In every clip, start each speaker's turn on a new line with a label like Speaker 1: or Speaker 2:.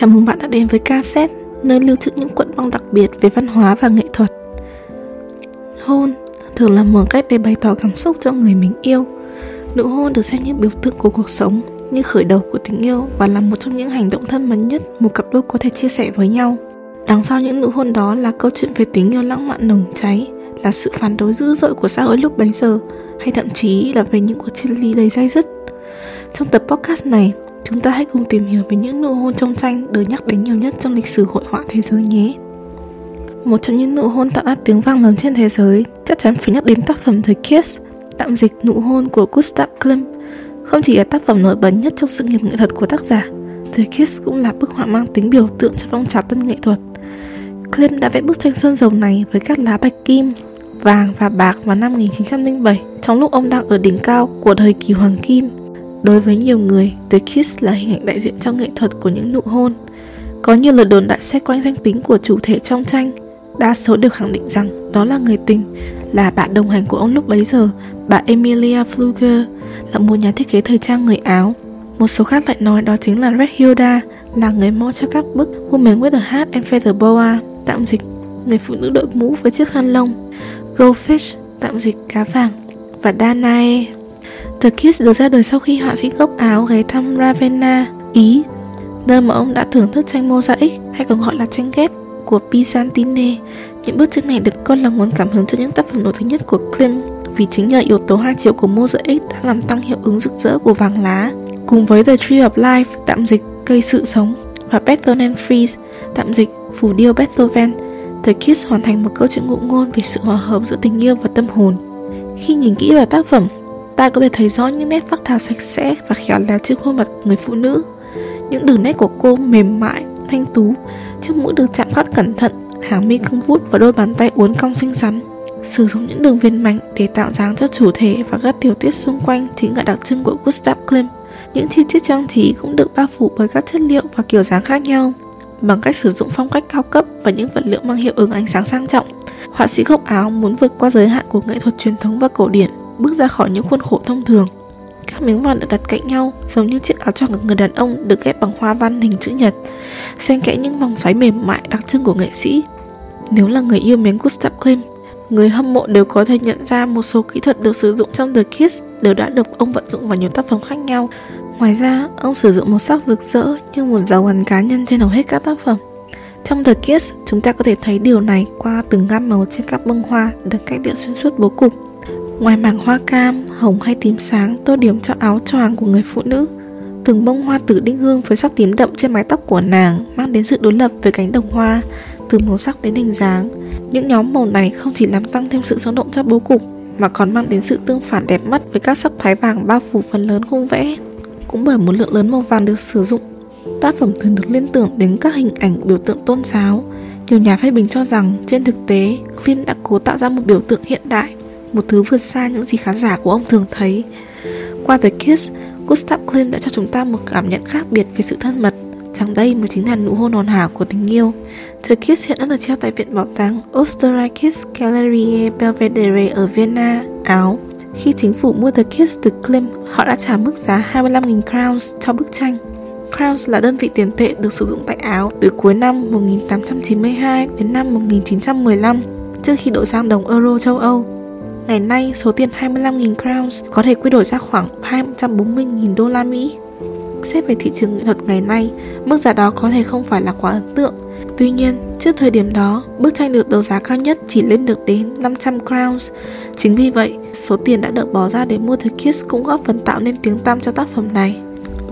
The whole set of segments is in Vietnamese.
Speaker 1: Chào mừng bạn đã đến với cassette, nơi lưu trữ những cuộn băng đặc biệt về văn hóa và nghệ thuật. Hôn thường là một cách để bày tỏ cảm xúc cho người mình yêu. Nụ hôn được xem như biểu tượng của cuộc sống, như khởi đầu của tình yêu và là một trong những hành động thân mật nhất một cặp đôi có thể chia sẻ với nhau. Đằng sau những nụ hôn đó là câu chuyện về tình yêu lãng mạn nồng cháy, là sự phản đối dữ dội của xã hội lúc bấy giờ, hay thậm chí là về những cuộc chia ly đầy dây dứt. Trong tập podcast này, Chúng ta hãy cùng tìm hiểu về những nụ hôn trong tranh được nhắc đến nhiều nhất trong lịch sử hội họa thế giới nhé. Một trong những nụ hôn tạo ra tiếng vang lớn trên thế giới chắc chắn phải nhắc đến tác phẩm The Kiss, tạm dịch nụ hôn của Gustav Klimt. Không chỉ là tác phẩm nổi bật nhất trong sự nghiệp nghệ thuật của tác giả, The Kiss cũng là bức họa mang tính biểu tượng cho phong trào tân nghệ thuật. Klimt đã vẽ bức tranh sơn dầu này với các lá bạch kim, vàng và bạc vào năm 1907 trong lúc ông đang ở đỉnh cao của thời kỳ hoàng kim Đối với nhiều người, The Kiss là hình ảnh đại diện cho nghệ thuật của những nụ hôn. Có nhiều lời đồn đại xét quanh danh tính của chủ thể trong tranh. Đa số đều khẳng định rằng đó là người tình, là bạn đồng hành của ông lúc bấy giờ, bà Emilia Fluger, là một nhà thiết kế thời trang người Áo. Một số khác lại nói đó chính là Red Hilda, là người mẫu cho các bức Woman with a Hat and Feather Boa, tạm dịch, người phụ nữ đội mũ với chiếc khăn lông, Goldfish, tạm dịch cá vàng, và Danae, The Kiss được ra đời sau khi họa sĩ gốc Áo ghé thăm Ravenna, Ý, nơi mà ông đã thưởng thức tranh mosaic hay còn gọi là tranh ghép của Byzantine. Những bức tranh này được coi là nguồn cảm hứng cho những tác phẩm nổi tiếng nhất của Klimt vì chính nhờ yếu tố hai chiều của mosaic đã làm tăng hiệu ứng rực rỡ của vàng lá. Cùng với The Tree of Life, tạm dịch cây sự sống, và Beethoven Freeze, tạm dịch phù điêu Beethoven, The Kiss hoàn thành một câu chuyện ngụ ngôn về sự hòa hợp giữa tình yêu và tâm hồn. Khi nhìn kỹ vào tác phẩm, ta có thể thấy rõ những nét phác thảo sạch sẽ và khéo léo trên khuôn mặt người phụ nữ. Những đường nét của cô mềm mại, thanh tú, chiếc mũi được chạm khắc cẩn thận, hàng mi cong vút và đôi bàn tay uốn cong xinh xắn. Sử dụng những đường viền mạnh để tạo dáng cho chủ thể và các tiểu tiết xung quanh chính là đặc trưng của Gustav Klimt. Những chi tiết trang trí cũng được bao phủ bởi các chất liệu và kiểu dáng khác nhau. Bằng cách sử dụng phong cách cao cấp và những vật liệu mang hiệu ứng ánh sáng sang trọng, họa sĩ gốc Áo muốn vượt qua giới hạn của nghệ thuật truyền thống và cổ điển bước ra khỏi những khuôn khổ thông thường. Các miếng vàng được đặt cạnh nhau giống như chiếc áo choàng của người đàn ông được ghép bằng hoa văn hình chữ nhật, xen kẽ những vòng xoáy mềm mại đặc trưng của nghệ sĩ. Nếu là người yêu mến Gustav Klimt, người hâm mộ đều có thể nhận ra một số kỹ thuật được sử dụng trong The Kiss đều đã được ông vận dụng vào nhiều tác phẩm khác nhau. Ngoài ra, ông sử dụng màu sắc rực rỡ như một dấu ấn cá nhân trên hầu hết các tác phẩm. Trong The Kiss, chúng ta có thể thấy điều này qua từng gam màu trên các bông hoa được cách điệu xuyên suốt bố cục. Ngoài mảng hoa cam, hồng hay tím sáng tô điểm cho áo choàng của người phụ nữ. Từng bông hoa tử đinh hương với sắc tím đậm trên mái tóc của nàng mang đến sự đối lập với cánh đồng hoa từ màu sắc đến hình dáng. Những nhóm màu này không chỉ làm tăng thêm sự sống động cho bố cục mà còn mang đến sự tương phản đẹp mắt với các sắc thái vàng bao phủ phần lớn khung vẽ. Cũng bởi một lượng lớn màu vàng được sử dụng Tác phẩm thường được liên tưởng đến các hình ảnh biểu tượng tôn giáo. Nhiều nhà phê bình cho rằng trên thực tế Klim đã cố tạo ra một biểu tượng hiện đại một thứ vượt xa những gì khán giả của ông thường thấy. Qua The Kiss, Gustav Klimt đã cho chúng ta một cảm nhận khác biệt về sự thân mật. Chẳng đây mới chính là nụ hôn hoàn hảo của tình yêu. The Kiss hiện đang được treo tại Viện Bảo tàng Österreichische Galerie Belvedere ở Vienna, Áo. Khi chính phủ mua The Kiss từ Klimt, họ đã trả mức giá 25.000 crowns cho bức tranh. Crowns là đơn vị tiền tệ được sử dụng tại Áo từ cuối năm 1892 đến năm 1915, trước khi đổi sang đồng euro châu Âu. Ngày nay, số tiền 25.000 crowns có thể quy đổi ra khoảng 240.000 đô la Mỹ. Xét về thị trường nghệ thuật ngày nay, mức giá đó có thể không phải là quá ấn tượng. Tuy nhiên, trước thời điểm đó, bức tranh được đấu giá cao nhất chỉ lên được đến 500 crowns. Chính vì vậy, số tiền đã được bỏ ra để mua The Kiss cũng góp phần tạo nên tiếng tăm cho tác phẩm này.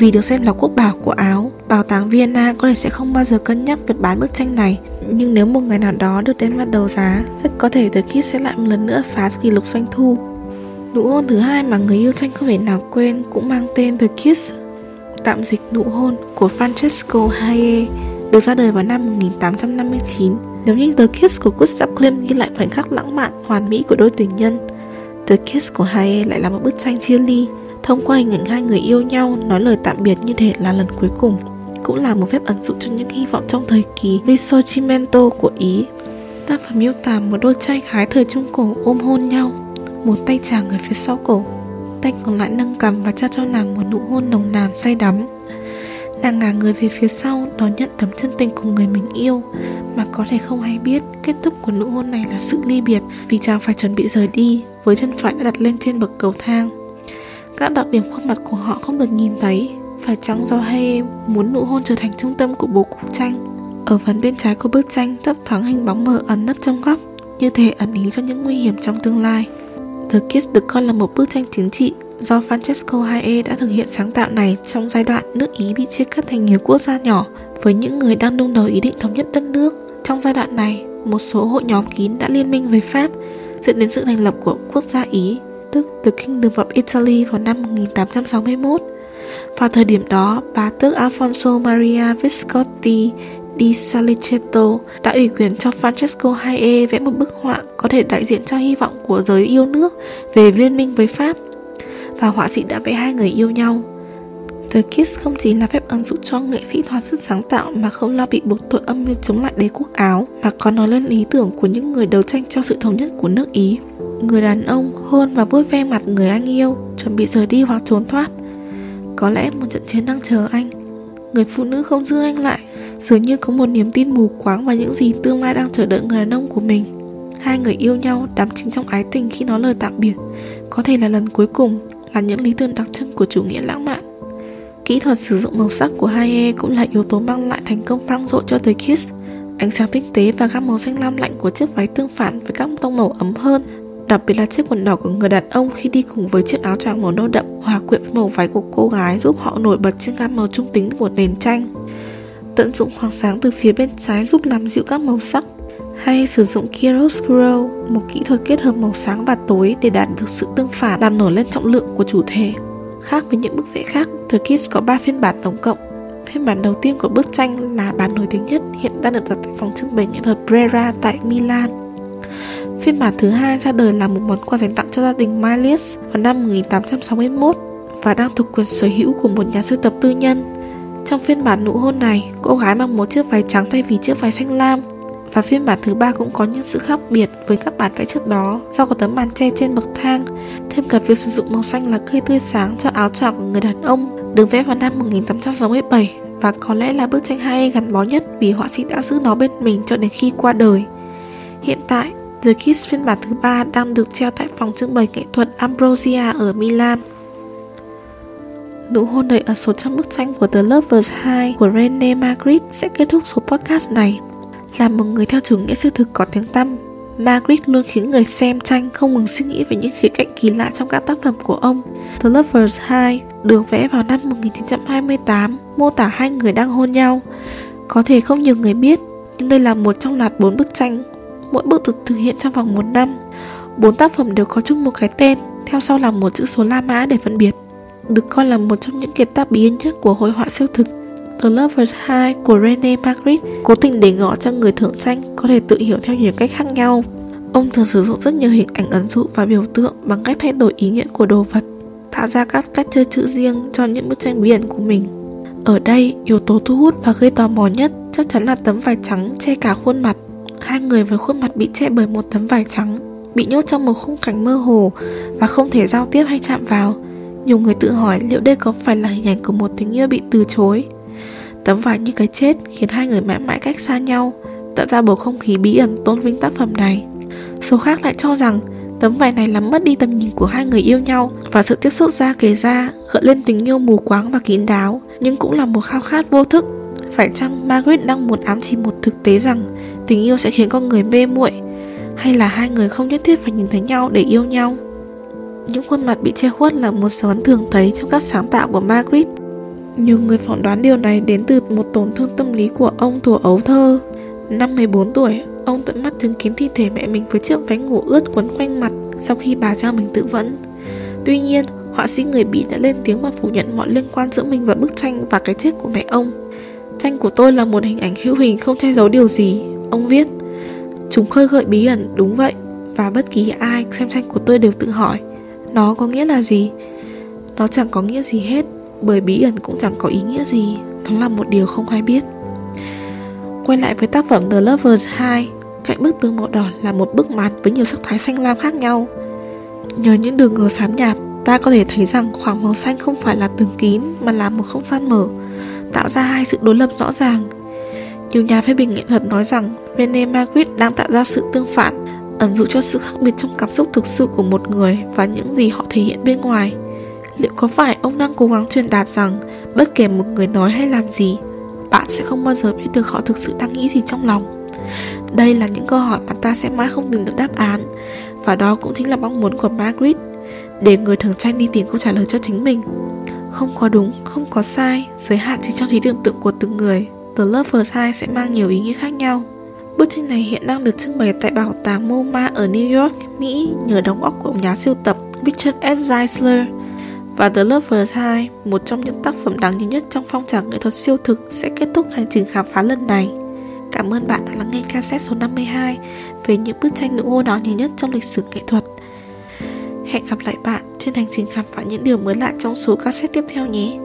Speaker 1: Vì được xem là quốc bảo của Áo, bảo tàng Vienna có thể sẽ không bao giờ cân nhắc việc bán bức tranh này nhưng nếu một ngày nào đó được đem ra đấu giá, rất có thể The Kiss sẽ lại một lần nữa phá kỷ lục doanh thu. Nụ hôn thứ hai mà người yêu tranh không thể nào quên cũng mang tên The Kiss, tạm dịch nụ hôn của Francesco Haye, được ra đời vào năm 1859. Nếu như The Kiss của Gustav Klimt ghi lại khoảnh khắc lãng mạn, hoàn mỹ của đôi tình nhân, The Kiss của Haye lại là một bức tranh chia ly, thông qua hình ảnh hai người yêu nhau nói lời tạm biệt như thể là lần cuối cùng cũng là một phép ẩn dụ cho những hy vọng trong thời kỳ Risorgimento của Ý. Tác phẩm miêu tả một đôi trai khái thời Trung Cổ ôm hôn nhau, một tay chàng ở phía sau cổ, tay còn lại nâng cầm và trao cho nàng một nụ hôn nồng nàn say đắm. Nàng ngả người về phía sau đón nhận tấm chân tình của người mình yêu Mà có thể không hay biết kết thúc của nụ hôn này là sự ly biệt Vì chàng phải chuẩn bị rời đi với chân phải đã đặt lên trên bậc cầu thang các đặc điểm khuôn mặt của họ không được nhìn thấy Phải chăng do hay muốn nụ hôn trở thành trung tâm của bố cục tranh. Ở phần bên trái của bức tranh thấp thoáng hình bóng mờ ẩn nấp trong góc Như thể ẩn ý cho những nguy hiểm trong tương lai. The Kiss được coi là một bức tranh chính trị do Francesco Haye đã thực hiện sáng tạo này trong giai đoạn nước Ý bị chia cắt thành nhiều quốc gia nhỏ với những người đang đung đầu ý định thống nhất đất nước. Trong giai đoạn này, một số hội nhóm kín đã liên minh với Pháp dẫn đến sự thành lập của quốc gia Ý, tức The Kingdom of Italy vào năm 1861. Vào thời điểm đó, bá tước Alfonso Maria Visconti di Saliceto đã ủy quyền cho Francesco Haye vẽ một bức họa có thể đại diện cho hy vọng của giới yêu nước về liên minh với Pháp và họa sĩ đã vẽ hai người yêu nhau. The Kiss không chỉ là phép ẩn dụ cho nghệ sĩ thỏa sức sáng tạo mà không lo bị buộc tội âm mưu chống lại đế quốc Áo mà còn nói lên lý tưởng của những người đấu tranh cho sự thống nhất của nước Ý. Người đàn ông hôn và vuốt ve mặt người anh yêu, chuẩn bị rời đi hoặc trốn thoát. Có lẽ một trận chiến đang chờ anh. Người phụ nữ không giữ anh lại, dường như có một niềm tin mù quáng vào những gì tương lai đang chờ đợi người đàn ông của mình. Hai người yêu nhau đắm chìm trong ái tình khi nói lời tạm biệt, có thể là lần cuối cùng là những lý tưởng đặc trưng của chủ nghĩa lãng mạn. Kỹ thuật sử dụng màu sắc của Haye cũng là yếu tố mang lại thành công vang dội cho The Kiss. Ánh sáng tinh tế và gam màu xanh lam lạnh của chiếc váy tương phản với các tông màu ấm hơn, đặc biệt là chiếc quần đỏ của người đàn ông khi đi cùng với chiếc áo choàng màu nâu đậm hòa quyện với màu váy của cô gái giúp họ nổi bật trên gam màu trung tính của nền tranh. Tận dụng khoảng sáng từ phía bên trái giúp làm dịu các màu sắc hay sử dụng chiaroscuro, một kỹ thuật kết hợp màu sáng và tối để đạt được sự tương phản làm nổi lên trọng lượng của chủ thể. Khác với những bức vẽ khác, The Kiss có 3 phiên bản tổng cộng. Phiên bản đầu tiên của bức tranh là bản nổi tiếng nhất hiện đang được đặt tại phòng trưng bày nghệ thuật Brera tại Milan. Phiên bản thứ hai ra đời là một món quà dành tặng cho gia đình Miles vào năm 1861 và đang thuộc quyền sở hữu của một nhà sưu tập tư nhân. Trong phiên bản nụ hôn này, cô gái mặc một chiếc váy trắng thay vì chiếc váy xanh lam và phiên bản thứ ba cũng có những sự khác biệt với các bản vẽ trước đó do có tấm màn che trên bậc thang, thêm cả việc sử dụng màu xanh là cây tươi sáng cho áo choàng của người đàn ông, được vẽ vào năm 1867 và có lẽ là bức tranh hay gắn bó nhất vì họa sĩ đã giữ nó bên mình cho đến khi qua đời. Hiện tại, The Kiss phiên bản thứ ba đang được treo tại phòng trưng bày nghệ thuật Ambrosia ở Milan. Nụ hôn đầy ẩn số trong bức tranh của The Lovers 2 của Rene Magritte sẽ kết thúc số podcast này. Là một người theo chủ nghĩa siêu thực có tiếng tăm, Magritte luôn khiến người xem tranh không ngừng suy nghĩ về những khía cạnh kỳ lạ trong các tác phẩm của ông. The Lovers 2 được vẽ vào năm 1928, mô tả hai người đang hôn nhau. Có thể không nhiều người biết, nhưng đây là một trong loạt bốn bức tranh. Mỗi bức được thực hiện trong vòng một năm. Bốn tác phẩm đều có chung một cái tên, theo sau là một chữ số La Mã để phân biệt. Được coi là một trong những kiệt tác bí ẩn nhất của hội họa siêu thực The Lovers High của Rene Magritte cố tình để ngỏ cho người thưởng tranh có thể tự hiểu theo nhiều cách khác nhau. Ông thường sử dụng rất nhiều hình ảnh ấn dụ và biểu tượng bằng cách thay đổi ý nghĩa của đồ vật, tạo ra các cách chơi chữ riêng cho những bức tranh bí ẩn của mình. Ở đây, yếu tố thu hút và gây tò mò nhất chắc chắn là tấm vải trắng che cả khuôn mặt. Hai người với khuôn mặt bị che bởi một tấm vải trắng, bị nhốt trong một khung cảnh mơ hồ và không thể giao tiếp hay chạm vào. Nhiều người tự hỏi liệu đây có phải là hình ảnh của một tình yêu bị từ chối. Tấm vải như cái chết khiến hai người mãi mãi cách xa nhau Tạo ra bầu không khí bí ẩn tôn vinh tác phẩm này. Số khác lại cho rằng Tấm vải này làm mất đi tầm nhìn của hai người yêu nhau Và sự tiếp xúc ra kề ra Gợi lên tình yêu mù quáng và kín đáo Nhưng cũng là một khao khát vô thức. Phải chăng Margaret đang muốn ám chỉ một thực tế rằng Tình yêu sẽ khiến con người mê muội Hay là hai người không nhất thiết phải nhìn thấy nhau để yêu nhau Những khuôn mặt bị che khuất là một số ấn thường thấy trong các sáng tạo của Margaret nhiều người phỏng đoán điều này đến từ một tổn thương tâm lý của ông thuở ấu thơ. Năm 14 tuổi, ông tận mắt chứng kiến thi thể mẹ mình với chiếc váy ngủ ướt quấn quanh mặt sau khi bà cho mình tự vẫn. Tuy nhiên, họa sĩ người Bỉ đã lên tiếng và phủ nhận mọi liên quan giữa mình và bức tranh và cái chết của mẹ ông. Tranh của tôi là một hình ảnh hữu hình không che giấu điều gì, ông viết. Chúng khơi gợi bí ẩn, đúng vậy, và bất kỳ ai xem tranh của tôi đều tự hỏi, nó có nghĩa là gì? Nó chẳng có nghĩa gì hết, bởi bí ẩn cũng chẳng có ý nghĩa gì Nó là một điều không ai biết Quay lại với tác phẩm The Lovers 2 Cạnh bức tường màu đỏ là một bức màn với nhiều sắc thái xanh lam khác nhau Nhờ những đường gờ xám nhạt Ta có thể thấy rằng khoảng màu xanh không phải là tường kín Mà là một không gian mở tạo ra hai sự đối lập rõ ràng. Nhiều nhà phê bình nghệ thuật nói rằng Rene Magritte đang tạo ra sự tương phản, ẩn dụ cho sự khác biệt trong cảm xúc thực sự của một người và những gì họ thể hiện bên ngoài. Liệu có phải ông đang cố gắng truyền đạt rằng bất kể một người nói hay làm gì, bạn sẽ không bao giờ biết được họ thực sự đang nghĩ gì trong lòng? Đây là những câu hỏi mà ta sẽ mãi không tìm được đáp án Và đó cũng chính là mong muốn của Margaret Để người thường tranh đi tìm câu trả lời cho chính mình Không có đúng, không có sai Giới hạn chỉ trong trí tưởng tượng của từng người The Lovers High sẽ mang nhiều ý nghĩa khác nhau Bức tranh này hiện đang được trưng bày tại bảo tàng MoMA ở New York, Mỹ nhờ đóng góp của nhà siêu tập Richard S. Zeisler và The Lovers High, một trong những tác phẩm đáng nhớ nhất trong phong trào nghệ thuật siêu thực sẽ kết thúc hành trình khám phá lần này. Cảm ơn bạn đã lắng nghe cassette số 52 về những bức tranh nữ ô đáng nhớ nhất trong lịch sử nghệ thuật. Hẹn gặp lại bạn trên hành trình khám phá những điều mới lạ trong số cassette tiếp theo nhé.